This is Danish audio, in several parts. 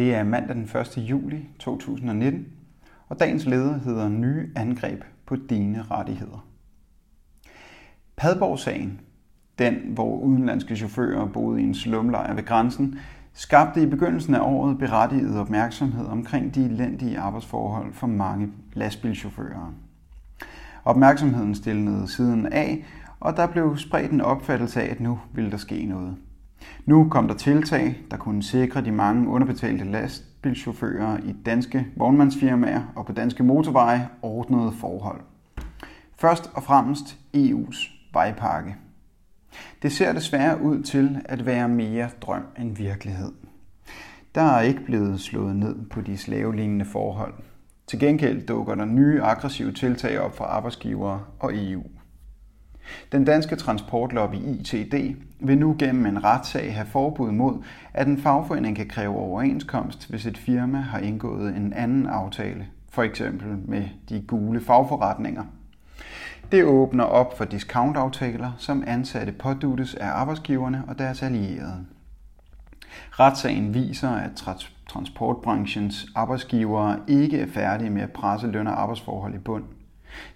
Det er mandag den 1. juli 2019, og dagens leder hedder Nye angreb på dine rettigheder. Padborg-sagen, den hvor udenlandske chauffører boede i en slumlejr ved grænsen, skabte i begyndelsen af året berettiget opmærksomhed omkring de elendige arbejdsforhold for mange lastbilchauffører. Opmærksomheden stillede siden af, og der blev spredt en opfattelse af, at nu ville der ske noget. Nu kom der tiltag, der kunne sikre de mange underbetalte lastbilchauffører i danske vognmandsfirmaer og på danske motorveje ordnede forhold. Først og fremmest EU's vejpakke. Det ser desværre ud til at være mere drøm end virkelighed. Der er ikke blevet slået ned på de slavelignende forhold. Til gengæld dukker der nye aggressive tiltag op fra arbejdsgivere og EU. Den danske transportlobby ITD vil nu gennem en retssag have forbud mod, at en fagforening kan kræve overenskomst, hvis et firma har indgået en anden aftale, for eksempel med de gule fagforretninger. Det åbner op for discountaftaler, som ansatte påduttes af arbejdsgiverne og deres allierede. Retssagen viser, at transportbranchens arbejdsgivere ikke er færdige med at presse løn- og arbejdsforhold i bund.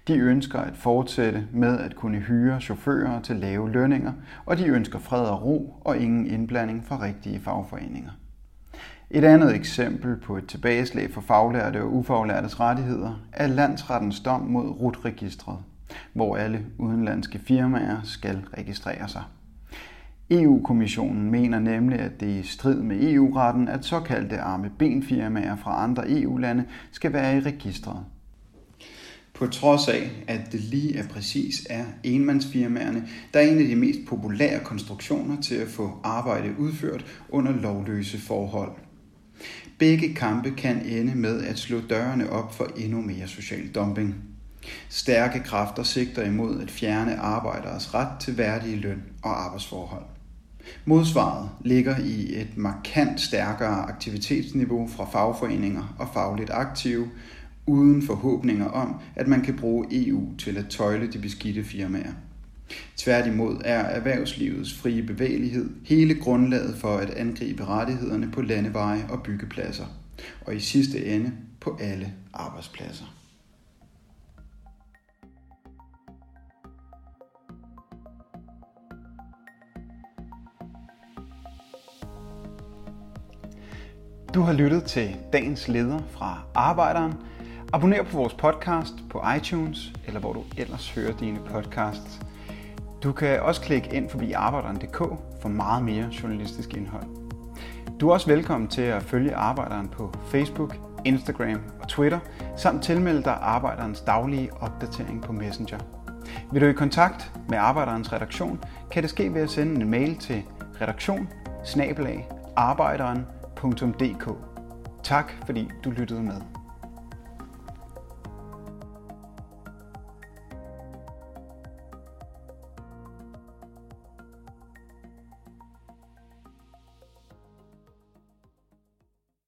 De ønsker at fortsætte med at kunne hyre chauffører til lave lønninger, og de ønsker fred og ro og ingen indblanding fra rigtige fagforeninger. Et andet eksempel på et tilbageslag for faglærte og ufaglærtes rettigheder er landsrettens dom mod RUT-registret, hvor alle udenlandske firmaer skal registrere sig. EU-kommissionen mener nemlig, at det er i strid med EU-retten, at såkaldte arme benfirmaer fra andre EU-lande skal være i registret. På trods af, at det lige er præcis er enmandsfirmaerne, der er en af de mest populære konstruktioner til at få arbejde udført under lovløse forhold. Begge kampe kan ende med at slå dørene op for endnu mere social dumping. Stærke kræfter sigter imod at fjerne arbejderes ret til værdige løn og arbejdsforhold. Modsvaret ligger i et markant stærkere aktivitetsniveau fra fagforeninger og fagligt aktive, uden forhåbninger om, at man kan bruge EU til at tøjle de beskidte firmaer. Tværtimod er erhvervslivets frie bevægelighed hele grundlaget for at angribe rettighederne på landeveje og byggepladser, og i sidste ende på alle arbejdspladser. Du har lyttet til dagens leder fra Arbejderen. Abonner på vores podcast på iTunes, eller hvor du ellers hører dine podcasts. Du kan også klikke ind forbi arbejderen.dk for meget mere journalistisk indhold. Du er også velkommen til at følge Arbejderen på Facebook, Instagram og Twitter, samt tilmelde dig Arbejderens daglige opdatering på Messenger. Vil du i kontakt med Arbejderens redaktion, kan det ske ved at sende en mail til redaktion arbejderen.dk. Tak fordi du lyttede med.